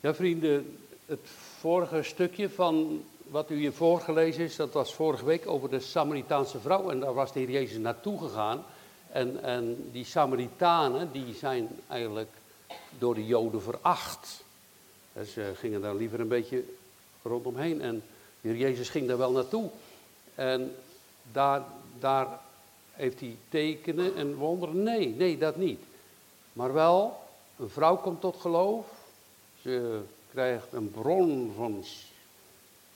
Ja, vrienden, het vorige stukje van wat u hier voorgelezen is, dat was vorige week over de Samaritaanse vrouw. En daar was de Heer Jezus naartoe gegaan. En, en die Samaritanen, die zijn eigenlijk door de Joden veracht. En ze gingen daar liever een beetje rondomheen. En de Heer Jezus ging daar wel naartoe. En daar, daar heeft hij tekenen en wonderen. Nee, nee, dat niet. Maar wel, een vrouw komt tot geloof. Ze krijgt een bron van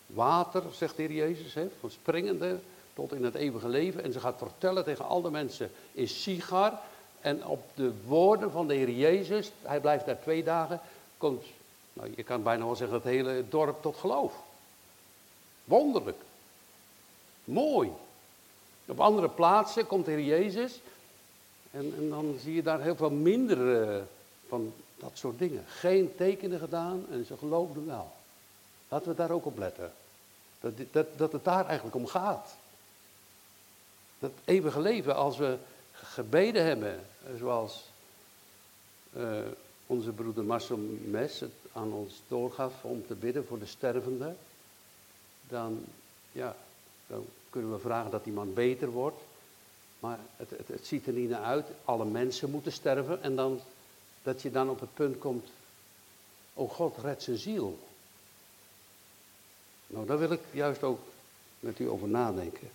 water, zegt de Heer Jezus, hè, van springende tot in het eeuwige leven. En ze gaat vertellen tegen al de mensen in Sigar. En op de woorden van de Heer Jezus, hij blijft daar twee dagen, komt, nou, je kan bijna wel zeggen, het hele dorp tot geloof. Wonderlijk. Mooi. Op andere plaatsen komt de Heer Jezus en, en dan zie je daar heel veel minder van dat soort dingen. Geen tekenen gedaan en ze geloofden wel. Laten we daar ook op letten. Dat, dat, dat het daar eigenlijk om gaat. Dat eeuwige leven, als we gebeden hebben, zoals uh, onze broeder Marcel Mes het aan ons doorgaf om te bidden voor de stervende, dan, ja, dan kunnen we vragen dat iemand beter wordt. Maar het, het, het ziet er niet naar uit. Alle mensen moeten sterven. En dan dat je dan op het punt komt, oh God, red zijn ziel. Nou, daar wil ik juist ook met u over nadenken.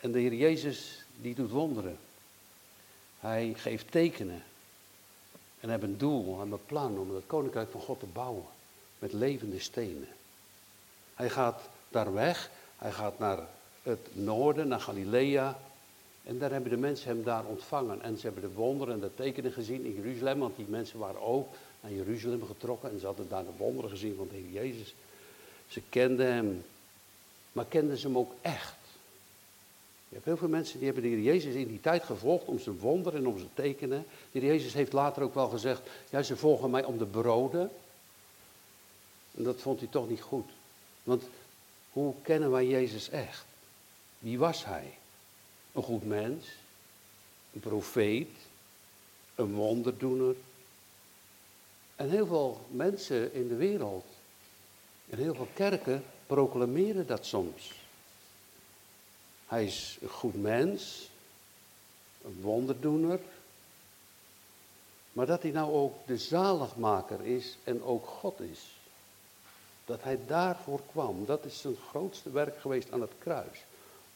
En de Heer Jezus, die doet wonderen. Hij geeft tekenen. En heeft een doel, en een plan om het koninkrijk van God te bouwen. Met levende stenen. Hij gaat daar weg. Hij gaat naar het noorden, naar Galilea. En daar hebben de mensen hem daar ontvangen. En ze hebben de wonderen en de tekenen gezien in Jeruzalem. Want die mensen waren ook naar Jeruzalem getrokken. En ze hadden daar de wonderen gezien van de Heer Jezus. Ze kenden hem. Maar kenden ze hem ook echt? Je hebt heel veel mensen die hebben de Heer Jezus in die tijd gevolgd om zijn wonderen en om zijn tekenen. De Heer Jezus heeft later ook wel gezegd, ja ze volgen mij om de broden. En dat vond hij toch niet goed. Want hoe kennen wij Jezus echt? Wie was hij? Een goed mens, een profeet, een wonderdoener. En heel veel mensen in de wereld, en heel veel kerken, proclameren dat soms. Hij is een goed mens, een wonderdoener. Maar dat hij nou ook de zaligmaker is en ook God is. Dat hij daarvoor kwam, dat is zijn grootste werk geweest aan het kruis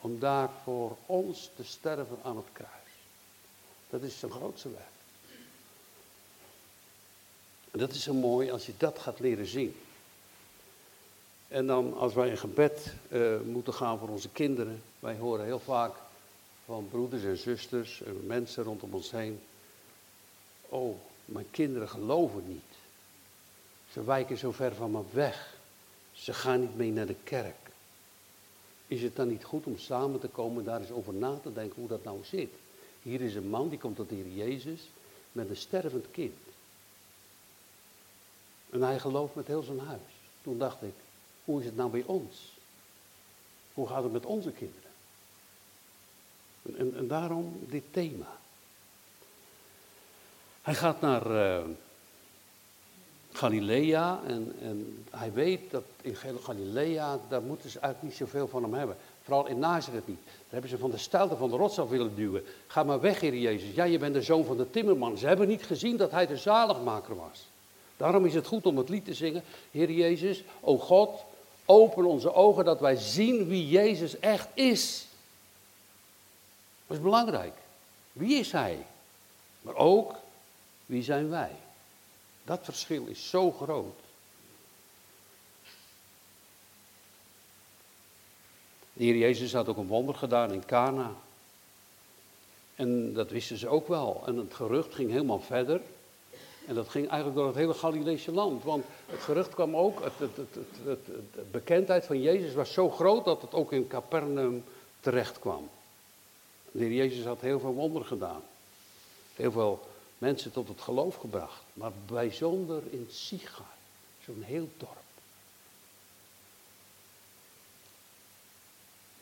om daar voor ons te sterven aan het kruis. Dat is zijn grootste werk. En dat is zo mooi als je dat gaat leren zien. En dan als wij in gebed uh, moeten gaan voor onze kinderen. Wij horen heel vaak van broeders en zusters en mensen rondom ons heen. Oh, mijn kinderen geloven niet. Ze wijken zo ver van me weg. Ze gaan niet mee naar de kerk. Is het dan niet goed om samen te komen, daar eens over na te denken hoe dat nou zit? Hier is een man die komt tot de Heer Jezus met een stervend kind. En hij gelooft met heel zijn huis. Toen dacht ik, hoe is het nou bij ons? Hoe gaat het met onze kinderen? En, en, daarom dit thema. Hij gaat naar, uh, Galilea. En, en hij weet dat in Galilea, daar moeten ze eigenlijk niet zoveel van hem hebben. Vooral in Nazareth niet. Daar hebben ze van de stijlte van de rots af willen duwen. Ga maar weg, Heer Jezus. Ja, je bent de zoon van de timmerman. Ze hebben niet gezien dat hij de zaligmaker was. Daarom is het goed om het lied te zingen. Heer Jezus, o God, open onze ogen dat wij zien wie Jezus echt is. Dat is belangrijk. Wie is hij? Maar ook, wie zijn wij? Dat verschil is zo groot. De Heer Jezus had ook een wonder gedaan in Cana. En dat wisten ze ook wel. En het gerucht ging helemaal verder. En dat ging eigenlijk door het hele Galileese land. Want het gerucht kwam ook, het, het, het, de bekendheid van Jezus was zo groot dat het ook in Capernaum terecht kwam. De Heer Jezus had heel veel wonderen gedaan. Heel veel mensen tot het geloof gebracht. Maar bijzonder in Sigar, zo'n heel dorp.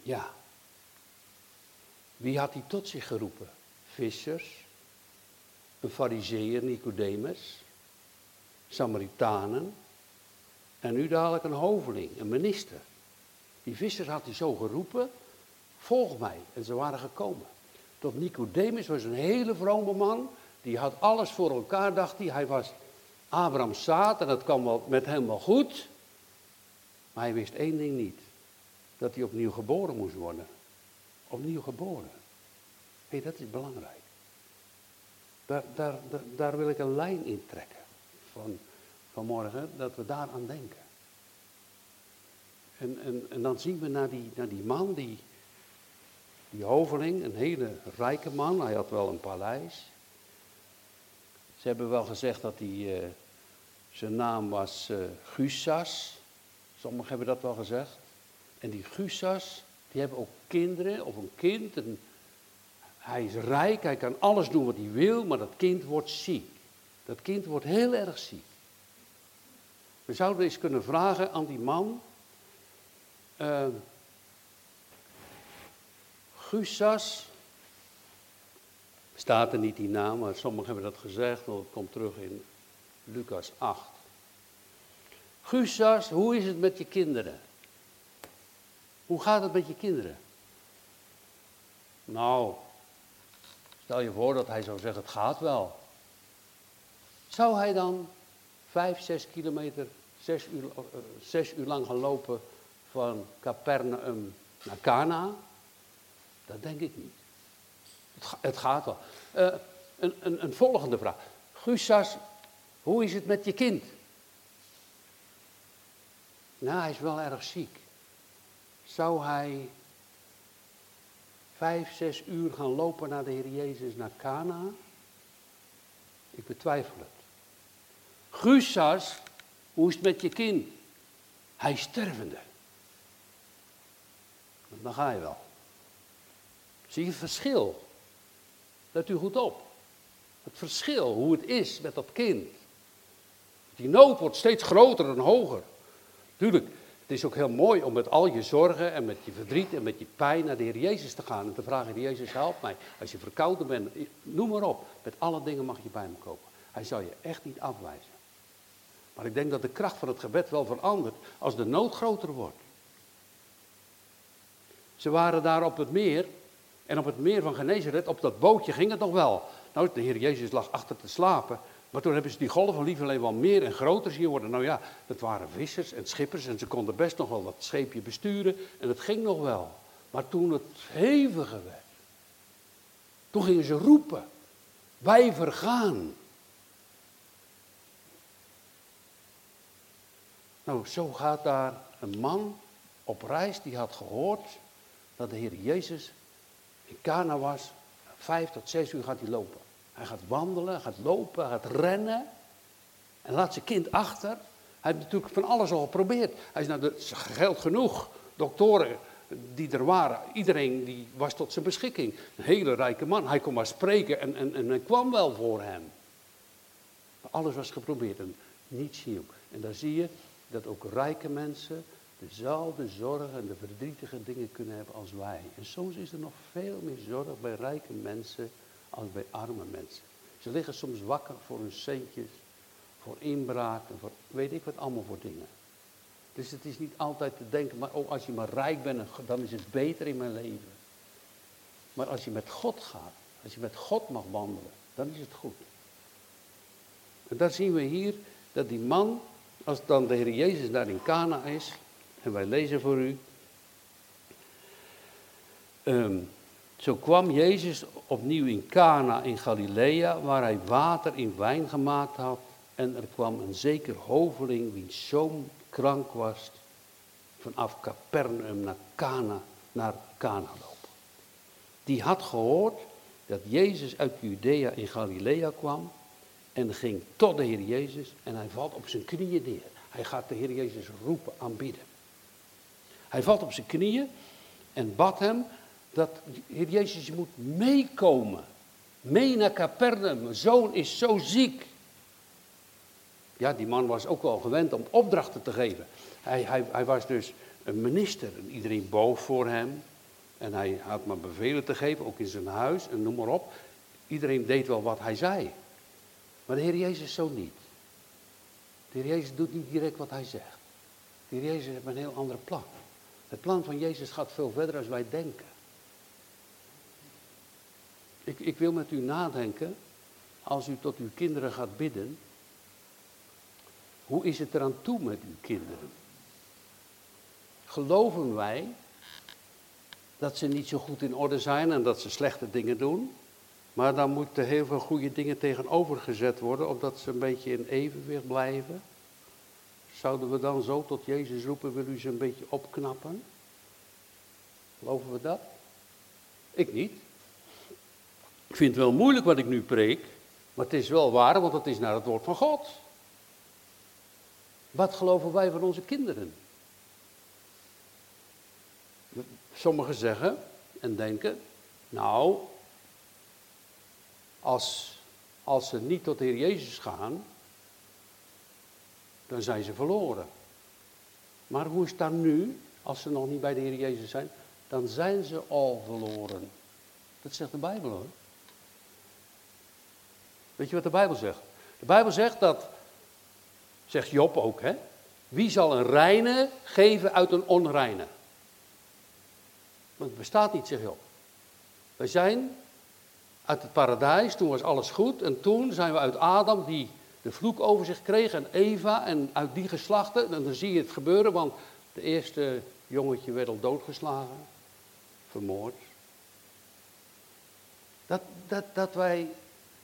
Ja. Wie had hij tot zich geroepen? Vissers, een fariseer Nicodemus, Samaritanen, En nu dadelijk een hoveling, een minister. Die vissers had hij zo geroepen, volg mij. En ze waren gekomen. Tot Nicodemus was een hele vrome man. Die had alles voor elkaar, dacht hij. Hij was Abraham's zaad en dat kwam wel met hem wel goed. Maar hij wist één ding niet. Dat hij opnieuw geboren moest worden. Opnieuw geboren. Hé, dat is belangrijk. Daar, daar, daar, daar, wil ik een lijn in trekken. Van, vanmorgen, dat we daar aan denken. En, en, en dan zien we naar die, naar die man, die, die hoveling, een hele rijke man. Hij had wel een paleis. Ze hebben wel gezegd dat hij, uh, zijn naam was uh, Gusas. Sommigen hebben dat wel gezegd. En die Gusas, die hebben ook kinderen of een kind. En hij is rijk, hij kan alles doen wat hij wil, maar dat kind wordt ziek. Dat kind wordt heel erg ziek. We zouden eens kunnen vragen aan die man. Uh, Gusas, staat er niet die naam, maar sommigen hebben dat gezegd, want het komt terug in Lucas 8. Gusas, hoe is het met je kinderen? Hoe gaat het met je kinderen? Nou, stel je voor dat hij zou zeggen, het gaat wel. Zou hij dan vijf, zes kilometer, zes uur, uh, zes uur lang gaan lopen van Capernaum naar Cana? Dat denk ik niet. Het, gaat wel. Uh, een, een, een, volgende vraag. Gussas, hoe is het met je kind? Nou, hij is wel erg ziek. Zou hij vijf, zes uur gaan lopen naar de Heer Jezus naar Cana? Ik betwijfel het. Gussas, hoe is het met je kind? Hij is stervende. Dan ga je wel. Zie je het verschil? Let u goed op. Het verschil, hoe het is met dat kind. Die nood wordt steeds groter en hoger. Tuurlijk, het is ook heel mooi om met al je zorgen en met je verdriet en met je pijn naar de Heer Jezus te gaan. En te vragen, Heer Jezus, help mij. Als je verkouden bent, noem maar op. Met alle dingen mag je bij me komen. Hij zal je echt niet afwijzen. Maar ik denk dat de kracht van het gebed wel verandert als de nood groter wordt. Ze waren daar op het meer en op het meer van Genezeret, op dat bootje ging het nog wel. Nou, de Heer Jezus lag achter te slapen. Maar toen hebben ze die golven liever alleen wel meer en groter zien worden. Nou ja, dat waren vissers en schippers en ze konden best nog wel dat scheepje besturen. En het ging nog wel. Maar toen het heviger werd, toen gingen ze roepen. Wij vergaan. Nou, zo gaat daar een man op reis die had gehoord dat de Heer Jezus in Kana was, vijf tot zes uur gaat hij lopen. Hij gaat wandelen, gaat lopen, gaat rennen. En laat zijn kind achter. Hij heeft natuurlijk van alles al geprobeerd. Hij is naar de, geld genoeg. Doktoren die er waren, iedereen die was tot zijn beschikking. Een hele rijke man. Hij kon maar spreken en, en, en kwam wel voor hem. Maar alles was geprobeerd en niets hielp. En daar zie je dat ook rijke mensen dezelfde zorgen en de verdrietige dingen kunnen hebben als wij. En soms is er nog veel meer zorg bij rijke mensen als bij arme mensen. Ze liggen soms wakker voor hun centjes, voor inbraak en voor weet ik wat allemaal voor dingen. Dus het is niet altijd te denken, maar oh, als je maar rijk bent, dan is het beter in mijn leven. Maar als je met God gaat, als je met God mag wandelen, dan is het goed. En daar zien we hier dat die man, als dan de Heer Jezus daar in Cana is, en wij lezen voor u. Ehm, zo kwam Jezus opnieuw in Cana in Galilea, waar hij water in wijn gemaakt had. En er kwam een zeker hoveling, wiens zoon krank was, vanaf Capernaum naar Cana, naar Cana lopen. Die had gehoord dat Jezus uit Judea in Galilea kwam en ging tot de Heer Jezus en hij valt op zijn knieën neer. Hij gaat de Heer Jezus roepen, aanbieden. Hij valt op zijn knieën en bad hem dat, Heer Jezus, je moet meekomen. Mee naar Capernaum. Mijn zoon is zo ziek. Ja, die man was ook wel gewend om opdrachten te geven. Hij, hij, hij was dus een minister en iedereen boog voor hem. En hij had maar bevelen te geven, ook in zijn huis en noem maar op. Iedereen deed wel wat hij zei. Maar de Heer Jezus zo niet. De Heer Jezus doet niet direct wat hij zegt. Die Jezus heeft een heel ander plan. Het plan van Jezus gaat veel verder dan wij denken. Ik, ik wil met u nadenken, als u tot uw kinderen gaat bidden, hoe is het eraan toe met uw kinderen? Geloven wij dat ze niet zo goed in orde zijn en dat ze slechte dingen doen? Maar dan moeten heel veel goede dingen tegenovergezet worden, opdat ze een beetje in evenwicht blijven. Zouden we dan zo tot Jezus roepen, wil u ze een beetje opknappen? Geloven we dat? Ik niet. Ik vind het wel moeilijk wat ik nu preek, maar het is wel waar, want het is naar het woord van God. Wat geloven wij van onze kinderen? Sommigen zeggen en denken, nou, als, als ze niet tot Heer Jezus gaan, dan zijn ze verloren. Maar hoe is dan nu, als ze nog niet bij de Heer Jezus zijn? Dan zijn ze al verloren. Dat zegt de Bijbel hoor. Weet je wat de Bijbel zegt? De Bijbel zegt dat, zegt Job ook, hè? Wie zal een reine geven uit een onreine? Want het bestaat niet, zegt Job. Wij zijn uit het paradijs, toen was alles goed. En toen zijn we uit Adam, die de vloek over zich kreeg, en Eva, en uit die geslachten. En dan zie je het gebeuren, want de eerste jongetje werd al doodgeslagen, vermoord. Dat, dat, dat wij.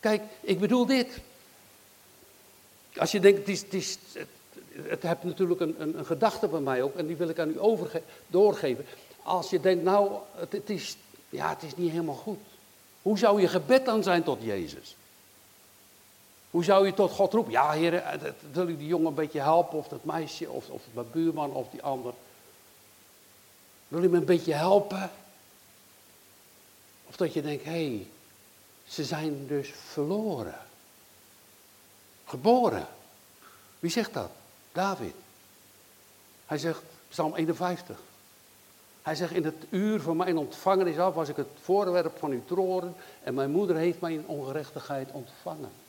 Kijk, ik bedoel dit. Als je denkt, het is, het het hebt natuurlijk een, een, een, gedachte bij mij ook, en die wil ik aan u overge doorgeven. Als je denkt, nou, het, het, is, ja, het is niet helemaal goed. Hoe zou je gebed dan zijn tot Jezus? Hoe zou je tot God roepen? Ja, heer, wil ik die jongen een beetje helpen, of dat meisje, of, of mijn buurman, of die ander. Wil je me een beetje helpen? Of dat je denkt, hé, hey, ze zijn dus verloren. Geboren. Wie zegt dat? David. Hij zegt, Psalm 51. Hij zegt, in het uur van mijn ontvangenis af was ik het voorwerp van uw troren en mijn moeder heeft mij in ongerechtigheid ontvangen.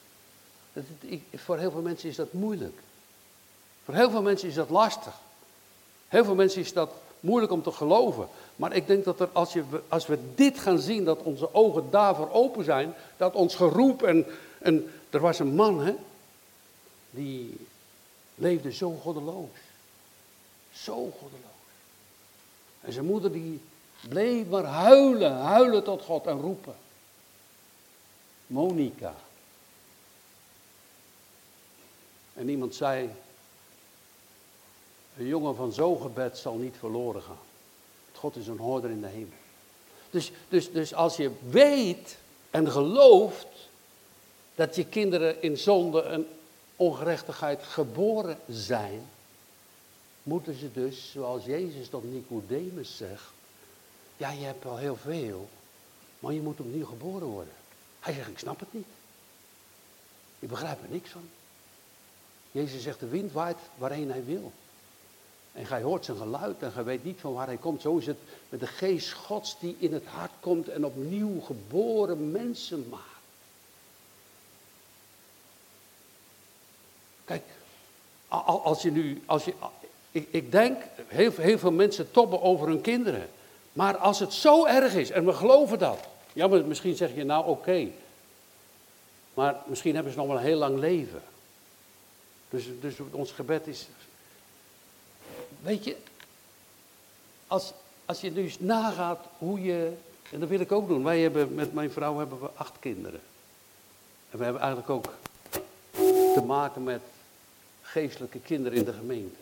Dat, voor heel veel mensen is dat moeilijk. Voor heel veel mensen is dat lastig. Heel veel mensen is dat moeilijk om te geloven. Maar ik denk dat er, als, je, als we dit gaan zien, dat onze ogen daarvoor open zijn, dat ons geroep en, en er was een man, hè, die leefde zo goddeloos. Zo goddeloos. En zijn moeder die bleef maar huilen, huilen tot God en roepen. Monica. En iemand zei, een jongen van zo'n gebed zal niet verloren gaan. God is een hoorder in de hemel. Dus, dus, dus als je weet en gelooft dat je kinderen in zonde en ongerechtigheid geboren zijn, moeten ze dus, zoals Jezus tot Nicodemus zegt, ja, je hebt wel heel veel, maar je moet opnieuw geboren worden. Hij zegt, ik snap het niet. Ik begrijp er niks van. Jezus zegt, de wind waait waarheen hij wil. En gij hoort zijn geluid en gij weet niet van waar hij komt. Zo is het met de geest gods die in het hart komt en opnieuw geboren mensen maakt. Kijk, als je nu, als je, ik, ik denk, heel, heel veel mensen toppen over hun kinderen. Maar als het zo erg is, en we geloven dat. Ja, maar misschien zeg je nou oké. Maar misschien hebben ze nog wel een heel lang leven. Dus, dus ons gebed is. Weet je, als, als je dus nagaat hoe je. En dat wil ik ook doen. Wij hebben met mijn vrouw hebben we acht kinderen. En we hebben eigenlijk ook te maken met geestelijke kinderen in de gemeente.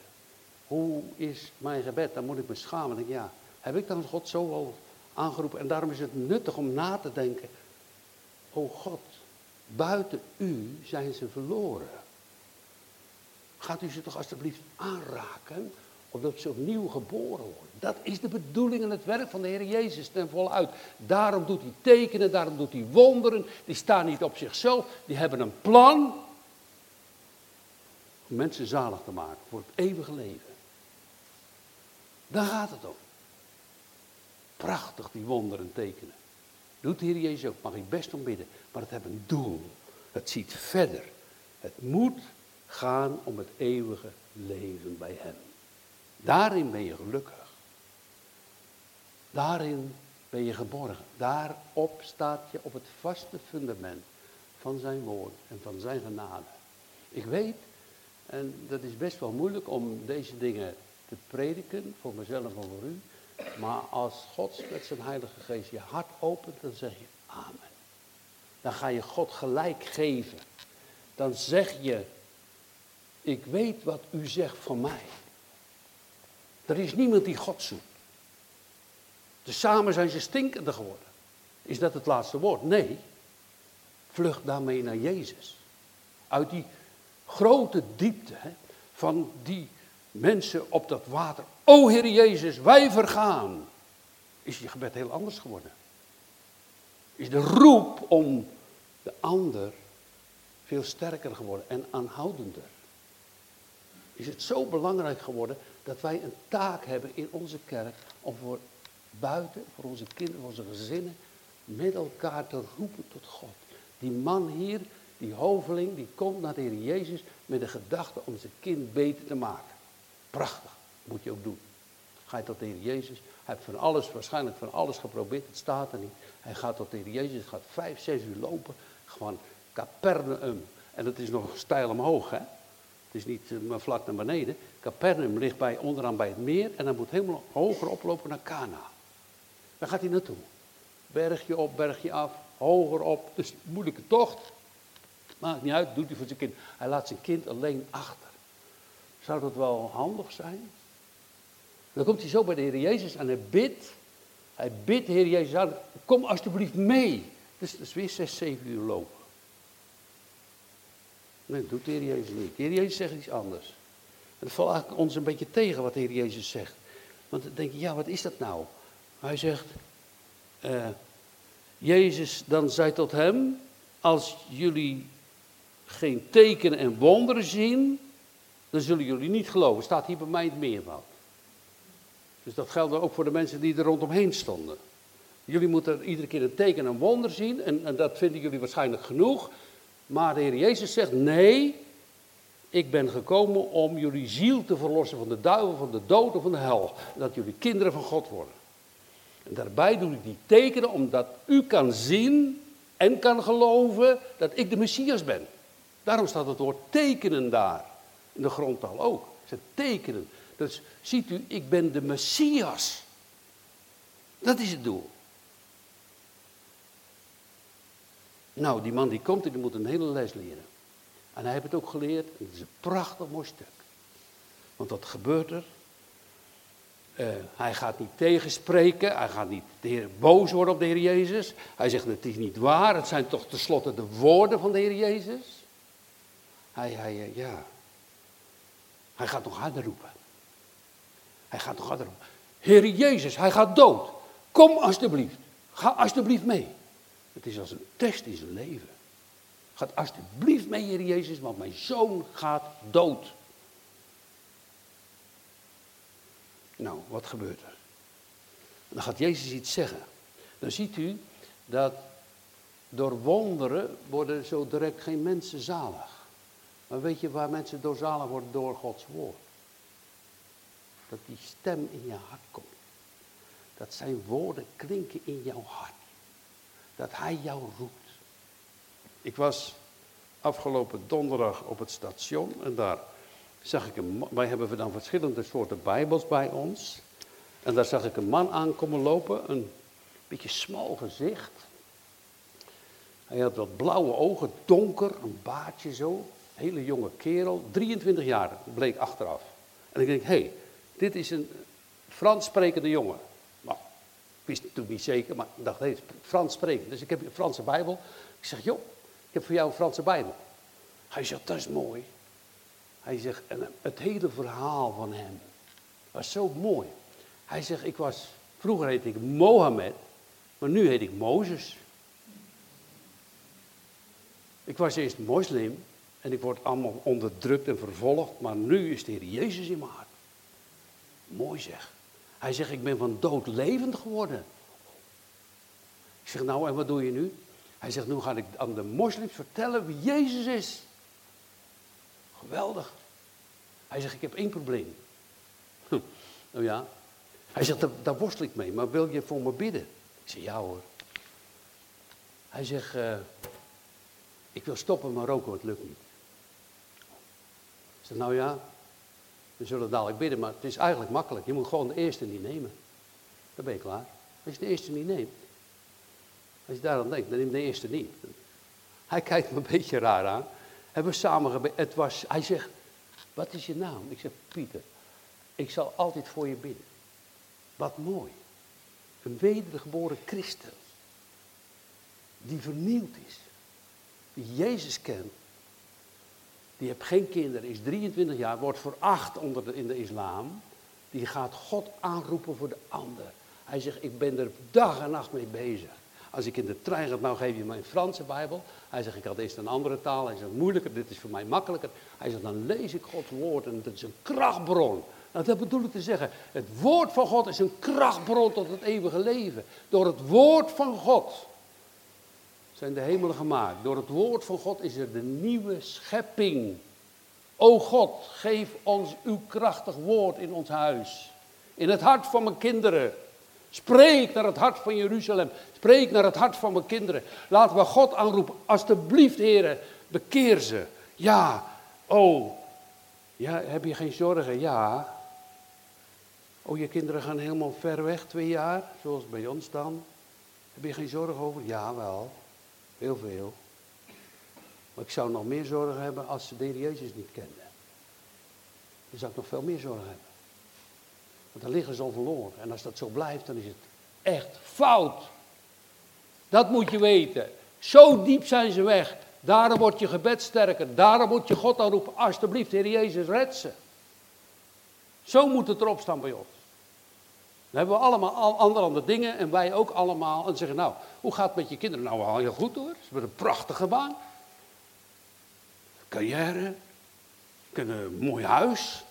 Hoe is mijn gebed? Dan moet ik me schamen. Denk, ja, heb ik dan God zo al aangeroepen? En daarom is het nuttig om na te denken. Oh God, buiten u zijn ze verloren. Gaat u ze toch alstublieft aanraken, opdat ze opnieuw geboren worden. Dat is de bedoeling en het werk van de Heer Jezus ten volle uit. Daarom doet hij tekenen, daarom doet hij wonderen. Die staan niet op zichzelf, die hebben een plan om mensen zalig te maken voor het eeuwige leven. Daar gaat het om. Prachtig die wonderen tekenen. Doet de Heer Jezus ook, mag ik best om bidden. Maar het heeft een doel. Het ziet verder. Het moet gaan om het eeuwige leven bij Hem. Daarin ben je gelukkig. Daarin ben je geborgen. Daarop staat je op het vaste fundament van zijn woord en van zijn genade. Ik weet, en dat is best wel moeilijk om deze dingen te prediken, voor mezelf en voor u. Maar als God met zijn Heilige Geest je hart opent, dan zeg je Amen. Dan ga je God gelijk geven. Dan zeg je, ik weet wat u zegt van mij. Er is niemand die God zoekt. Dus samen zijn ze stinkender geworden. Is dat het laatste woord? Nee. Vlucht daarmee naar Jezus. Uit die grote diepte hè, van die mensen op dat water. O Heer Jezus, wij vergaan. Is je gebed heel anders geworden. Is de roep om de ander veel sterker geworden en aanhoudender. Is het zo belangrijk geworden dat wij een taak hebben in onze kerk om voor buiten, voor onze kinderen, voor onze gezinnen, met elkaar te roepen tot God. Die man hier, die hoveling, die komt naar de Heer Jezus met de gedachte om zijn kind beter te maken. Prachtig, moet je ook doen. Ga je tot de Heer Jezus, hij heeft van alles, waarschijnlijk van alles geprobeerd, het staat er niet. Hij gaat tot de Heer Jezus, gaat vijf, zes uur lopen, gewoon Capernaum. En dat is nog stijl omhoog, hè. Het is niet eh, maar vlak naar beneden. Capernaum ligt bij, onderaan bij het meer en dan moet helemaal hoger oplopen naar Cana. Daar gaat hij naartoe. Bergje op, bergje af, hoger op. Dus moeilijke tocht. Maakt niet uit, doet hij voor zijn kind. Hij laat zijn kind alleen achter. Zou dat wel handig zijn? Dan komt hij zo bij de Heer Jezus en hij bidt. Hij bidt de Heer Jezus aan, kom alsjeblieft mee. Dus is weer zes, zeven uur lopen. Nee, doet de Heer Jezus niet. De Heer Jezus zegt iets anders. En dat valt ons een beetje tegen wat de Heer Jezus zegt. Want dan denk je, ja, wat is dat nou? Hij zegt, uh, Jezus dan zei tot hem, als jullie geen tekenen en wonderen zien, dan zullen jullie niet geloven. Staat hier bij mij het meervoud. Dus dat geldt ook voor de mensen die er rondomheen stonden. Jullie moeten iedere keer een teken en wonder zien en, en dat vinden jullie waarschijnlijk genoeg. Maar de Heer Jezus zegt, nee, ik ben gekomen om jullie ziel te verlossen van de duivel, van de dood of van de hel. Dat jullie kinderen van God worden. En daarbij doe ik die tekenen omdat u kan zien en kan geloven dat ik de Messias ben. Daarom staat het woord tekenen daar. In de grondtaal ook. Ze tekenen. Dus ziet u, ik ben de Messias. Dat is het doel. Nou, die man die komt die moet een hele les leren. En hij heeft het ook geleerd. En het is een prachtig mooi stuk. Want wat gebeurt er? Uh, hij gaat niet tegenspreken, hij gaat niet de Heer boos worden op de Heer Jezus. Hij zegt het is niet waar, het zijn toch tenslotte de woorden van de Heer Jezus. Hij, hij, eh, ja. Hij gaat nog harder roepen. Hij gaat nog harder roepen. Heer Jezus, hij gaat dood. Kom alstublieft. Ga alstublieft mee. Het is als een test in zijn leven. Gaat alstublieft mee, Heer Jezus, want mijn zoon gaat dood. Nou, wat gebeurt er? Dan gaat Jezus iets zeggen. Dan ziet u dat door wonderen worden zo direct geen mensen zalig. Maar weet je waar mensen door zalig worden? Door Gods woord. Dat die stem in je hart komt. Dat zijn woorden klinken in jouw hart. Dat hij jou roept. Ik was afgelopen donderdag op het station en daar zag ik een wij hebben dan verschillende soorten bijbels bij ons. En daar zag ik een man aankomen lopen, een beetje smal gezicht. Hij had wat blauwe ogen, donker, een baardje zo. Hele jonge kerel, 23 jaar, bleek achteraf. En ik denk, hé, hey, dit is een Frans sprekende jongen. Wist natuurlijk niet zeker, maar ik dacht, hey, Frans spreken. Dus ik heb een Franse Bijbel. Ik zeg, joh, ik heb voor jou een Franse Bijbel. Hij zegt, dat is mooi. Hij zegt, en het hele verhaal van hem was zo mooi. Hij zegt, ik was, vroeger heette ik Mohammed, maar nu heet ik Mozes. Ik was eerst moslim en ik word allemaal onderdrukt en vervolgd, maar nu is de Heer Jezus in mijn hart. Mooi zeg. Hij zegt, ik ben van dood levend geworden. Ik zeg, nou en wat doe je nu? Hij zegt, nu ga ik aan de moslims vertellen wie Jezus is. Geweldig. Hij zegt, ik heb één probleem. nou ja. Hij zegt, daar, worstel ik mee, maar wil je voor me bidden? Ik zeg, ja hoor. Hij zegt, uh, ik wil stoppen met roken, het lukt niet. Ik zeg, nou ja, we zullen dadelijk bidden, maar het is eigenlijk makkelijk. Je moet gewoon de eerste niet nemen. Dan ben je klaar. Als je de eerste niet neemt, als je daar aan denkt, dan neem de eerste niet. Hij kijkt me een beetje raar aan. Hebben we samen gebeden. Hij zegt, wat is je naam? Ik zeg, Pieter. Ik zal altijd voor je bidden. Wat mooi. Een wedergeboren christen. Die vernieuwd is. Die Jezus kent. Die heeft geen kinderen, is 23 jaar, wordt veracht onder de, in de islam. Die gaat God aanroepen voor de ander. Hij zegt, ik ben er dag en nacht mee bezig. Als ik in de trein ga, nou geef je mij een Franse Bijbel. Hij zegt, ik had eerst een andere taal. Hij zegt, moeilijker, dit is voor mij makkelijker. Hij zegt, dan lees ik Gods woord en dat is een krachtbron. Nou, dat bedoel ik te zeggen. Het woord van God is een krachtbron tot het eeuwige leven. Door het woord van God zijn de hemelen gemaakt. Door het woord van God is er de nieuwe schepping. O God, geef ons uw krachtig woord in ons huis. In het hart van mijn kinderen. Spreek naar het hart van Jeruzalem. Spreek naar het hart van mijn kinderen. Laten we God aanroepen. Alsjeblieft, heren, bekeer ze. Ja, oh. Ja, heb je geen zorgen? Ja. Oh, je kinderen gaan helemaal ver weg, twee jaar, zoals bij ons dan. Heb je geen zorgen over? Ja, wel. Heel veel. Maar ik zou nog meer zorgen hebben als ze de Heer Jezus niet kenden. Dan zou ik nog veel meer zorgen hebben. Want dan liggen ze al verloren. En als dat zo blijft, dan is het echt fout. Dat moet je weten. Zo diep zijn ze weg. Daarom wordt je gebed sterker. Daarom moet je God aanroepen. Alsjeblieft, Heer Jezus, red ze. Zo moet het erop staan bij ons. Dan hebben we allemaal andere dingen en wij ook allemaal. En zeggen, nou, hoe gaat het met je kinderen? Nou, wel heel goed hoor. Ze hebben een prachtige baan. Carrière. Een mooi huis.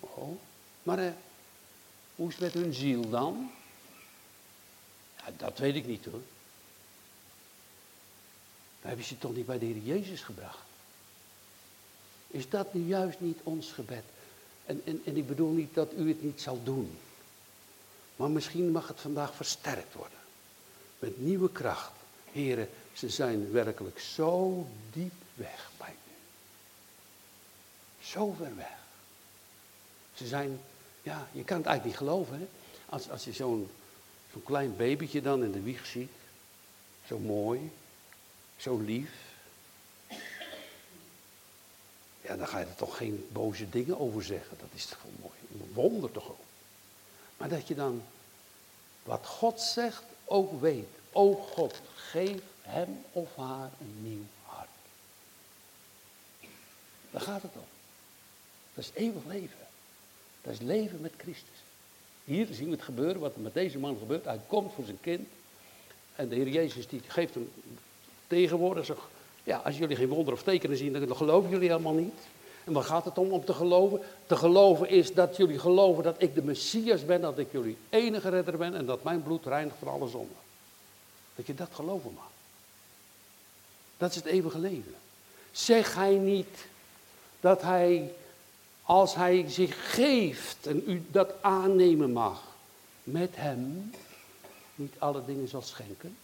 Oh. Maar eh, hoe is het met hun ziel dan? Ja, dat weet ik niet hoor. Dan hebben ze toch niet bij de Heer Jezus gebracht. Is dat nu juist niet ons gebed? En, en, en ik bedoel niet dat u het niet zal doen. Maar misschien mag het vandaag versterkt worden. Met nieuwe kracht. Heren, ze zijn werkelijk zo diep weg bij u. Zo ver weg. Ze zijn, ja, je kan het eigenlijk niet geloven. Hè? Als, als je zo'n zo'n klein babytje dan in de wieg ziet. Zo mooi. Zo lief. Ja, dan ga je er toch geen boze dingen over zeggen. Dat is toch wel mooi. Een wonder toch ook. Maar dat je dan wat God zegt ook weet. O God, geef hem of haar een nieuw hart. Daar gaat het om. Dat is eeuwig leven. Dat is leven met Christus. Hier zien we het gebeuren, wat er met deze man gebeurt. Hij komt voor zijn kind. En de Heer Jezus die geeft hem tegenwoordig. Ja, als jullie geen wonder of tekenen zien, dan geloven jullie helemaal niet. En waar gaat het om om te geloven? Te geloven is dat jullie geloven dat ik de Messias ben, dat ik jullie enige redder ben en dat mijn bloed reinigt van alle zonde. Dat je dat geloven mag. Dat is het eeuwige leven. Zeg hij niet dat hij, als hij zich geeft en u dat aannemen mag, met hem niet alle dingen zal schenken?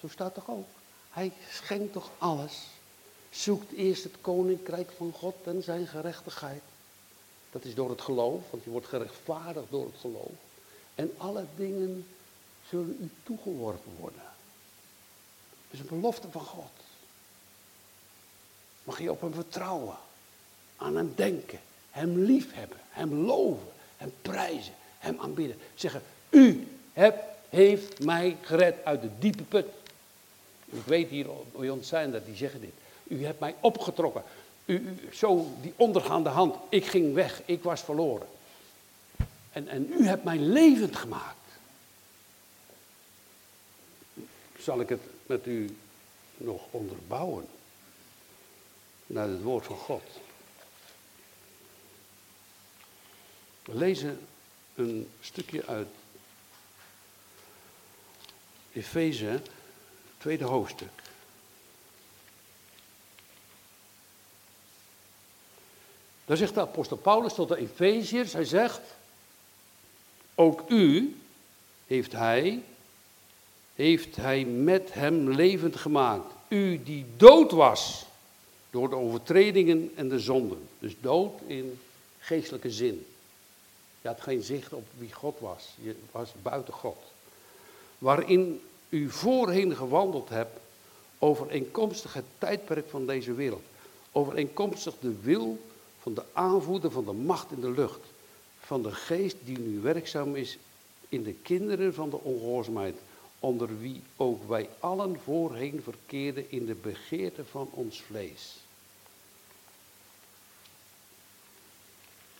Zo staat toch ook. Hij schenkt toch alles Zoekt eerst het koninkrijk van God en zijn gerechtigheid. Dat is door het geloof, want je wordt gerechtvaardigd door het geloof. En alle dingen zullen u toegeworpen worden. Dat is een belofte van God. Mag je op hem vertrouwen, aan hem denken, hem liefhebben, hem loven, hem prijzen, hem aanbidden. Zeggen, u hebt, heeft mij gered uit de diepe put. Ik weet hier bij ons zijn dat die zeggen dit. U hebt mij opgetrokken. U, zo die ondergaande hand. Ik ging weg. Ik was verloren. En, en u hebt mij levend gemaakt. Zal ik het met u nog onderbouwen? Naar het woord van God. We lezen een stukje uit Efeze, tweede hoofdstuk. Dan zegt de apostel Paulus tot de Efeziërs, hij zegt, ook u heeft hij, heeft hij met hem levend gemaakt. U die dood was door de overtredingen en de zonden. Dus dood in geestelijke zin. Je had geen zicht op wie God was. Je was buiten God. Waarin u voorheen gewandeld hebt overeenkomstig het tijdperk van deze wereld. Overeenkomstig de wil van de aanvoerder van de macht in de lucht. Van de geest die nu werkzaam is in de kinderen van de ongehoorzaamheid. Onder wie ook wij allen voorheen verkeerden in de begeerte van ons vlees.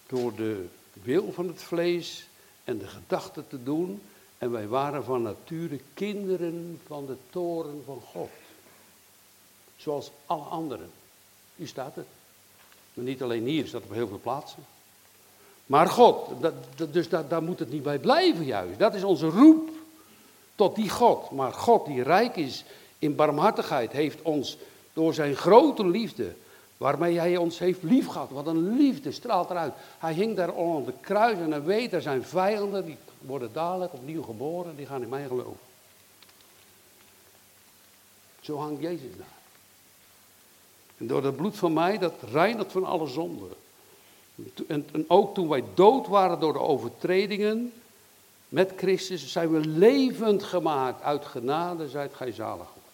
Door de wil van het vlees en de gedachten te doen. En wij waren van nature kinderen van de toren van God. Zoals alle anderen. Hier staat het. Maar niet alleen hier, staat op heel veel plaatsen. Maar God, dat, dus dat, daar moet het niet bij blijven juist. Dat is onze roep tot die God. Maar God die rijk is in barmhartigheid heeft ons door zijn grote liefde, waarmee hij ons heeft liefgehad. Wat een liefde straalt eruit. Hij hing daar onder de kruis en hij weet, er zijn vijanden, die worden dadelijk opnieuw geboren, die gaan in mij geloven. Zo hangt Jezus daar. Door het bloed van mij, dat reinigt van alle zonden. En, en ook toen wij dood waren door de overtredingen, met Christus zijn we levend gemaakt. Uit genade zijt gij zalig geworden.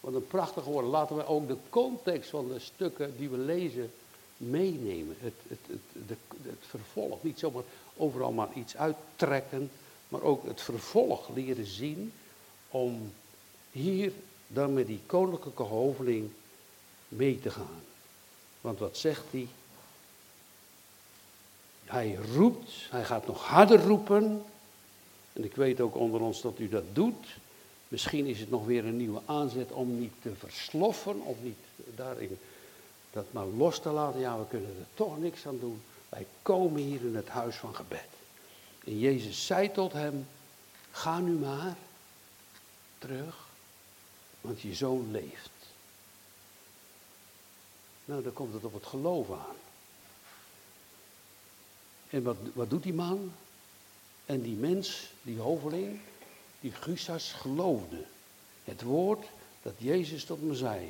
Wat een prachtig woord. Laten we ook de context van de stukken die we lezen meenemen. Het, het, het, het, het vervolg. Niet zomaar overal maar iets uittrekken. Maar ook het vervolg leren zien. Om hier dan met die koninklijke hoveling mee te gaan. Want wat zegt hij? Hij roept, hij gaat nog harder roepen. En ik weet ook onder ons dat u dat doet. Misschien is het nog weer een nieuwe aanzet om niet te versloffen of niet daarin dat maar los te laten. Ja, we kunnen er toch niks aan doen. Wij komen hier in het huis van gebed. En Jezus zei tot hem, ga nu maar terug, want je zoon leeft. Nou, dan komt het op het geloof aan. En wat, wat doet die man? En die mens, die hoveling, die Gusas geloofde. Het woord dat Jezus tot me zei.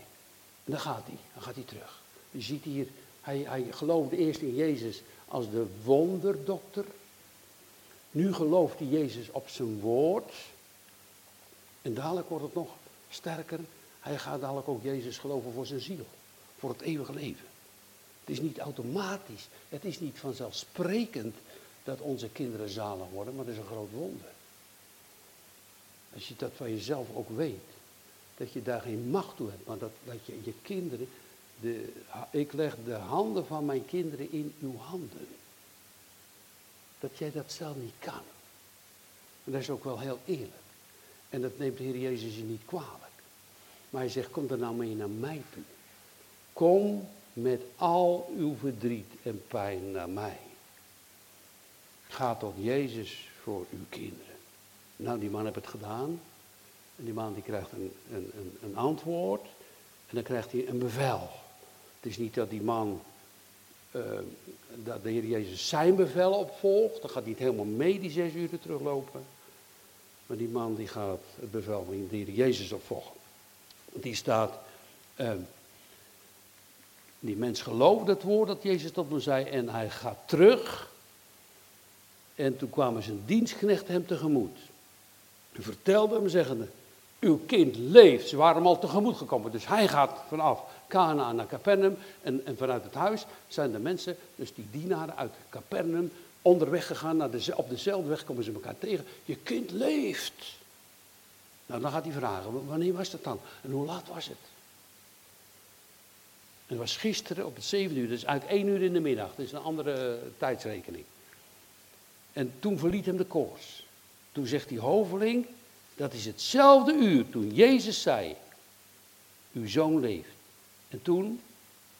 En dan gaat hij, dan gaat hij terug. Je ziet hier, hij, hij geloofde eerst in Jezus als de wonderdokter. Nu gelooft hij Jezus op zijn woord. En dadelijk wordt het nog sterker. Hij gaat dadelijk ook Jezus geloven voor zijn ziel. Voor het eeuwige leven. Het is niet automatisch. Het is niet vanzelfsprekend dat onze kinderen zalig worden, maar dat is een groot wonder. Als je dat van jezelf ook weet. Dat je daar geen macht toe hebt, maar dat, dat je je kinderen. De, ik leg de handen van mijn kinderen in uw handen. Dat jij dat zelf niet kan. En dat is ook wel heel eerlijk. En dat neemt de Heer Jezus je niet kwalijk. Maar hij zegt, kom er nou mee naar mij toe. Kom met al uw verdriet en pijn naar mij. Ga tot Jezus voor uw kinderen. Nou, die man heeft het gedaan. En die man die krijgt een, een, een, een antwoord. En dan krijgt hij een bevel. Het is niet dat die man, uh, dat de Heer Jezus zijn bevel opvolgt. Dan gaat hij niet helemaal mee die zes uur teruglopen. Maar die man die gaat het bevel van de Heer Jezus opvolgen. Die staat, uh, die mens geloofde het woord dat Jezus tot hem zei en hij gaat terug. En toen kwamen zijn dienstknecht hem tegemoet. Hij vertelde hem zeggende, uw kind leeft. Ze waren hem al tegemoet gekomen. Dus hij gaat vanaf Cana naar Capernaum. En, en vanuit het huis zijn de mensen, dus die dienaren uit Capernaum, onderweg gegaan. Naar de, op dezelfde weg komen ze elkaar tegen. Je kind leeft. Nou, dan gaat hij vragen, wanneer was dat dan? En hoe laat was het? Het was gisteren op het 7 uur, dus eigenlijk 1 uur in de middag. Dat is een andere tijdsrekening. En toen verliet hem de koorts. Toen zegt die hoveling, dat is hetzelfde uur toen Jezus zei, uw zoon leeft. En toen,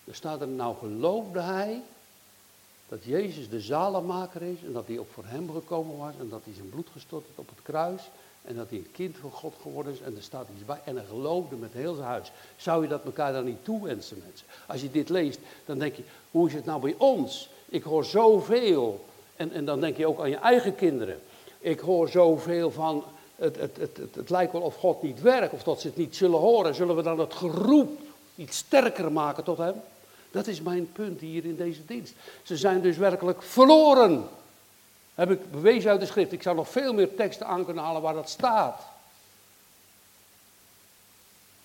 er staat er, nou geloofde hij dat Jezus de zalenmaker is en dat hij ook voor hem gekomen was en dat hij zijn bloed gestort had op het kruis En dat hij een kind van God geworden is en er staat iets bij. En hij geloofde met heel zijn huis. Zou je dat elkaar dan niet toewensen, mensen? Als je dit leest, dan denk je, hoe is het nou bij ons? Ik hoor zoveel. En, en dan denk je ook aan je eigen kinderen. Ik hoor zoveel van, het, het, het, het, het lijkt wel of God niet werkt, of dat ze het niet zullen horen. Zullen we dan het geroep iets sterker maken tot hem? Dat is mijn punt hier in deze dienst. Ze zijn dus werkelijk verloren. Heb ik bewezen uit de schrift. Ik zou nog veel meer teksten aan kunnen halen waar dat staat.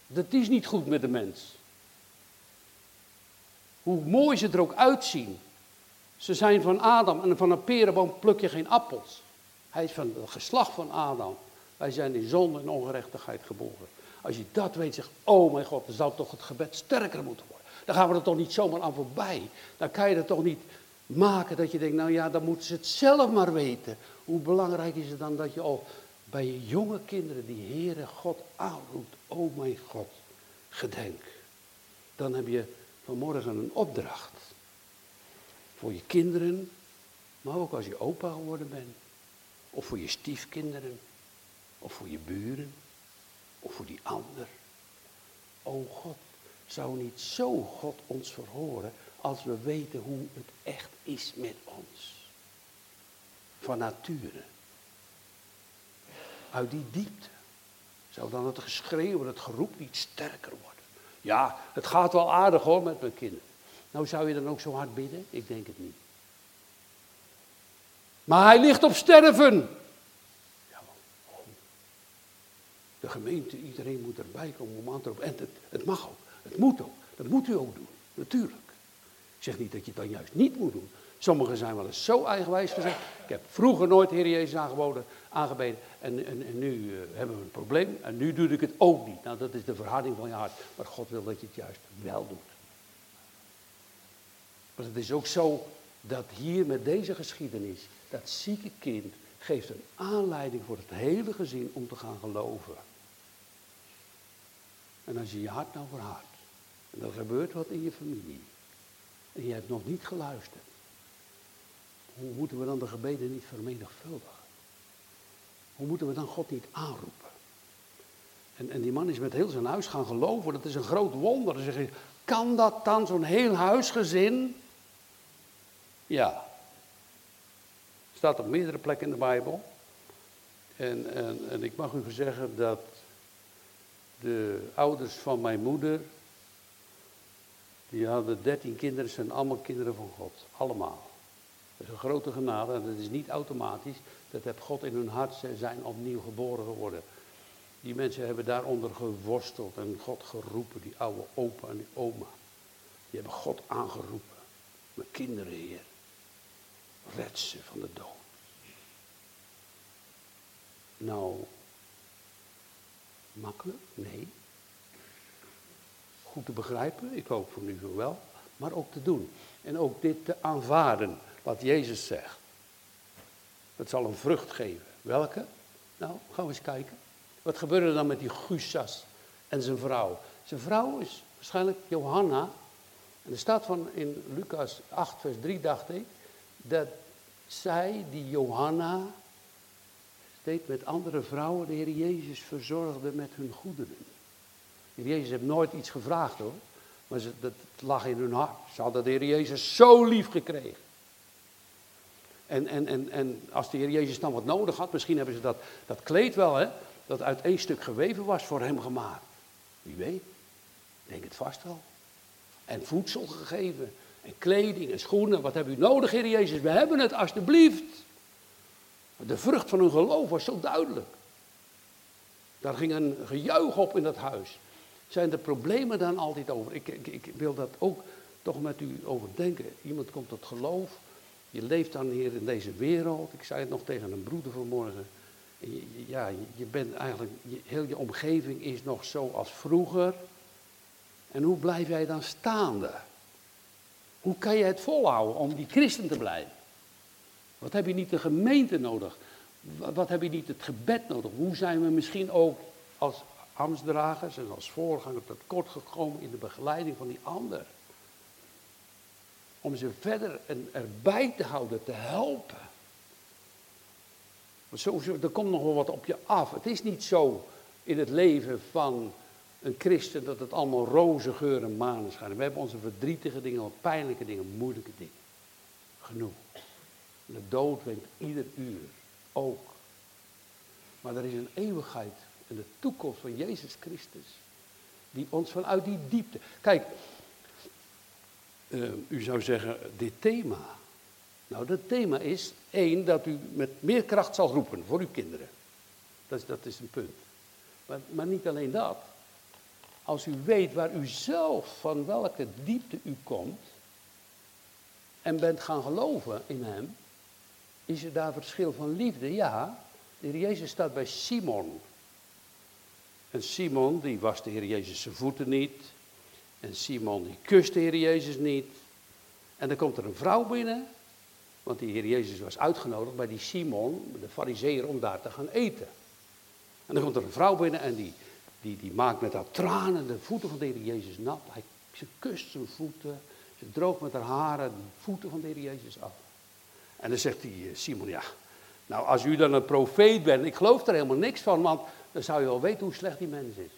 Dat is niet goed met de mens. Hoe mooi ze er ook uitzien. Ze zijn van Adam en van een perenboom pluk je geen appels. Hij is van het geslacht van Adam. Wij zijn in zonde en ongerechtigheid geboren. Als je dat weet, zeg, oh mijn God, dan zou toch het gebed sterker moeten worden. Dan gaan we er toch niet zomaar aan voorbij. Dan kan je er toch niet maken dat je denkt, nou ja, dan moeten ze het zelf maar weten. Hoe belangrijk is het dan dat je al bij je jonge kinderen die Heere God aanroept. Oh mijn God, gedenk. Dan heb je vanmorgen een opdracht. Voor je kinderen, maar ook als je opa geworden bent. Of voor je stiefkinderen. Of voor je buren. Of voor die ander. Oh God, zou niet zo God ons verhoren als we weten hoe het echt is met ons. Van nature. Uit die diepte. Zou dan het geschreeuw het geroep niet sterker worden? Ja, het gaat wel aardig hoor met mijn kinderen. Nou zou je dan ook zo hard bidden? Ik denk het niet. Maar hij ligt op sterven. Ja, de gemeente, iedereen moet erbij komen om aan te roepen. En het, het mag ook, het moet ook. Dat moet u ook doen, natuurlijk. Ik zeg niet dat je het dan juist niet moet doen. Sommigen zijn wel eens zo eigenwijs gezegd. Ik heb vroeger nooit Heer Jezus aangeboden, aangebeden. En, en, en nu uh, hebben we een probleem. En nu doe ik het ook niet. Nou, dat is de verharding van je hart. Maar God wil dat je het juist wel doet. Maar het is ook zo dat hier met deze geschiedenis, dat zieke kind geeft een aanleiding voor het hele gezin om te gaan geloven. En als je je hart nou verhardt, en er gebeurt wat in je familie, en je hebt nog niet geluisterd. Hoe moeten we dan de gebeden niet vermenigvuldigen? Hoe moeten we dan God niet aanroepen? En, en die man is met heel zijn huis gaan geloven. Dat is een groot wonder. Dan zeg je, kan dat dan zo'n heel huisgezin? Ja. Staat op meerdere plekken in de Bijbel. En, en, en ik mag u zeggen dat de ouders van mijn moeder die hadden dertien kinderen, zijn allemaal kinderen van God. Allemaal. Dat is een grote genade en dat is niet automatisch. Dat heb God in hun hart, ze zijn opnieuw geboren geworden. Die mensen hebben daaronder geworsteld en God geroepen, die oude opa en die oma. Die hebben God aangeroepen. Mijn kinderen, Heer. Red ze van de dood. Nou, makkelijk? Nee goed te begrijpen, ik hoop voor nu wel, maar ook te doen. En ook dit te aanvaarden, wat Jezus zegt. Het zal een vrucht geven. Welke? Nou, gaan we eens kijken. Wat gebeurde er dan met die Gusas en zijn vrouw? Zijn vrouw is waarschijnlijk Johanna. En er staat van in Lucas 8, vers 3, dacht ik, dat zij, die Johanna, steeds met andere vrouwen de Heer Jezus verzorgde met hun goederen. Jezus heeft nooit iets gevraagd hoor. Maar ze, dat lag in hun hart. Ze hadden de Heer Jezus zo lief gekregen. En, en, en, en als de Heer Jezus dan wat nodig had, misschien hebben ze dat, dat kleed wel, hè, dat uit één stuk geweven was, voor hem gemaakt. Wie weet, denk het vast wel. En voedsel gegeven, en kleding en schoenen. Wat hebben u nodig, Heer Jezus? We hebben het, alstublieft. De vrucht van hun geloof was zo duidelijk. Daar ging een gejuich op in dat huis zijn de problemen dan altijd over? Ik, ik, ik wil dat ook toch met u overdenken. Iemand komt tot geloof. Je leeft dan hier in deze wereld. Ik zei het nog tegen een broeder vanmorgen. Ja, je bent eigenlijk, heel je omgeving is nog zo als vroeger. En hoe blijf jij dan staande? Hoe kan je het volhouden om die christen te blijven? Wat heb je niet de gemeente nodig? Wat heb je niet het gebed nodig? Hoe zijn we misschien ook als ambtsdragers en als voorganger kort gekomen in de begeleiding van die ander. Om ze verder en erbij te houden, te helpen. Zo, zo, er komt nog wel wat op je af. Het is niet zo in het leven van een christen dat het allemaal roze geur en maneschijn. We hebben onze verdrietige dingen, pijnlijke dingen, moeilijke dingen. Genoeg. de dood wint ieder uur. Ook. Maar er is een eeuwigheid en de toekomst van Jezus Christus. Die ons vanuit die diepte. Kijk, uh, u zou zeggen, dit thema. Nou, dat thema is één, dat u met meer kracht zal roepen voor uw kinderen. Dat is, dat is een punt. Maar, maar niet alleen dat. Als u weet waar u zelf van welke diepte u komt en bent gaan geloven in Hem, is er daar verschil van liefde? Ja, de Heer Jezus staat bij Simon. En Simon, die was de Heer Jezus zijn voeten niet. En Simon, die kust de Heer Jezus niet. En dan komt er een vrouw binnen, want die Heer Jezus was uitgenodigd bij die Simon, de fariseer, om daar te gaan eten. En dan komt er een vrouw binnen en die, die, die maakt met haar tranen de voeten van de Heer Jezus nat. Hij, ze kust zijn voeten, ze droogt met haar haren de voeten van de Heer Jezus af. En dan zegt die eh, Simon, ja, nou als u dan een profeet bent, ik geloof er helemaal niks van, want dan zou je wel weten hoe slecht die mens is.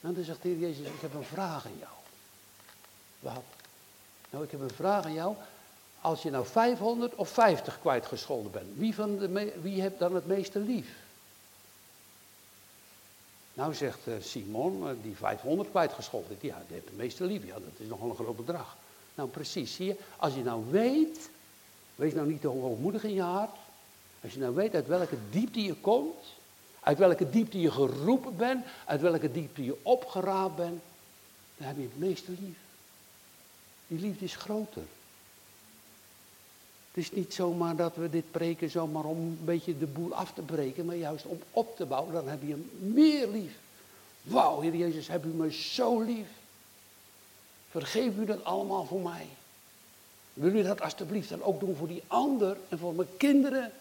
En dan zegt de Heer Jezus, ik heb een vraag aan jou. Wat? Nou, ik heb een vraag aan jou. Als je nou 500 of 50 kwijtgescholden bent, wie, van de wie heeft dan het meeste lief? Nou zegt eh, Simon, eh, die 500 kwijtgescholden ja, die heeft het meeste lief. Ja, dat is nogal een groot bedrag. Nou, precies, zie je, als je nou weet, wees nou niet te hoogmoedig in je hart. Als je nou weet uit welke diepte je komt, uit welke diepte je geroepen bent, uit welke diepte je opgeraapt bent, dan heb je het meeste lief. Die liefde is groter. Het is niet zomaar dat we dit preken zomaar om een beetje de boel af te breken, maar juist om op te bouwen, dan heb je hem meer lief. Wauw, Heer Jezus, heb u me zo lief. Vergeef u dat allemaal voor mij. Wil u dat alstublieft dan ook doen voor die ander en voor mijn kinderen?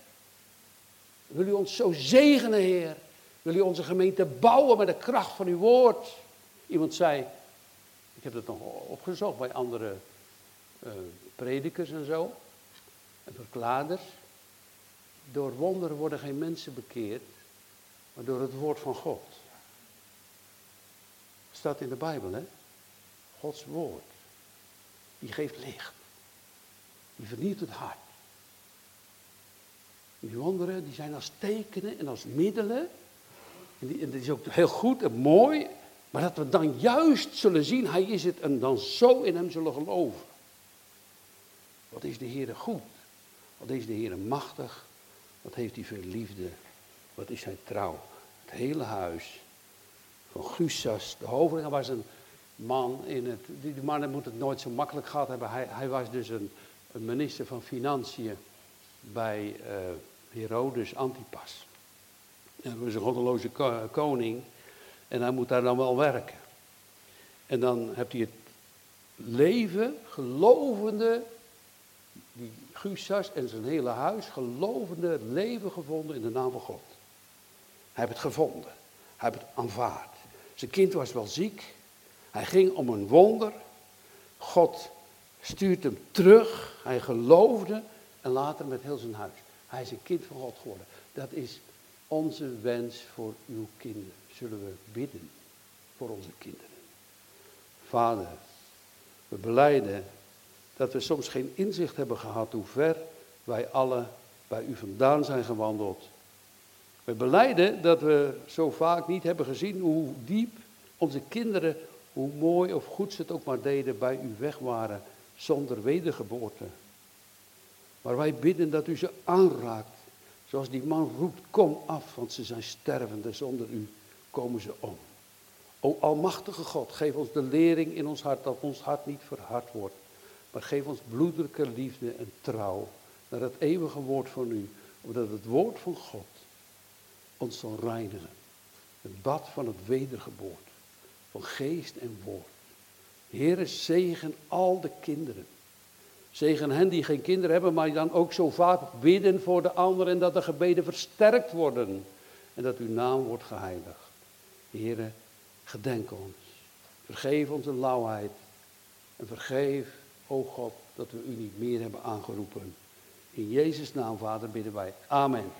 Wil u ons zo zegenen, Heer? Wil u onze gemeente bouwen met de kracht van uw woord? Iemand zei, ik heb het nog opgezocht bij andere uh, predikers en zo, en verklaarders. Door wonderen worden geen mensen bekeerd, maar door het woord van God. Staat in de Bijbel, hè? Gods woord. Die geeft licht. Die vernieuwt het hart. Die wonderen die zijn als tekenen en als middelen. En, die, dat is ook heel goed en mooi. Maar dat we dan juist zullen zien, hij is het, en dan zo in hem zullen geloven. Wat is de Heer goed? Wat is de Heer machtig? Wat heeft hij veel liefde? Wat is hij trouw? Het hele huis van Gussas, de hoveling, was een man in het. Die man moet het nooit zo makkelijk gehad hebben. Hij, hij was dus een minister van Financiën bij uh, Herodes Antipas. En dat was een goddeloze koning. En hij moet daar dan wel werken. En dan hebt hij het leven, gelovende, die Gusas en zijn hele huis, gelovende leven gevonden in de naam van God. Hij heeft het gevonden. Hij heeft het aanvaard. Zijn kind was wel ziek. Hij ging om een wonder. God stuurt hem terug. Hij geloofde. En later met heel zijn huis. Hij is een kind van God geworden. Dat is onze wens voor uw kinderen. Zullen we bidden voor onze kinderen. Vader, we beleiden dat we soms geen inzicht hebben gehad hoe ver wij alle bij u vandaan zijn gewandeld. We beleiden dat we zo vaak niet hebben gezien hoe diep onze kinderen, hoe mooi of goed ze het ook maar deden, bij u weg waren zonder wedergeboorte. Maar wij bidden dat u ze aanraakt. Zoals die man roept, kom af, want ze zijn stervende. Zonder u komen ze om. O Almachtige God, geef ons de lering in ons hart, dat ons hart niet verhard wordt. Maar geef ons bloedelijke liefde en trouw naar het eeuwige woord van u. Omdat het woord van God ons zal reinigen. Het bad van het wedergeboorte. Van geest en woord. Heere, zegen al de kinderen. Zegen hen die geen kinderen hebben, maar dan ook zo vaak bidden voor de anderen en dat de gebeden versterkt worden. En dat uw naam wordt geheiligd. Here, gedenk ons. Vergeef onze lauwheid. En vergeef, o God, dat we u niet meer hebben aangeroepen In Jezus' naam, Vader, bidden wij. Amen.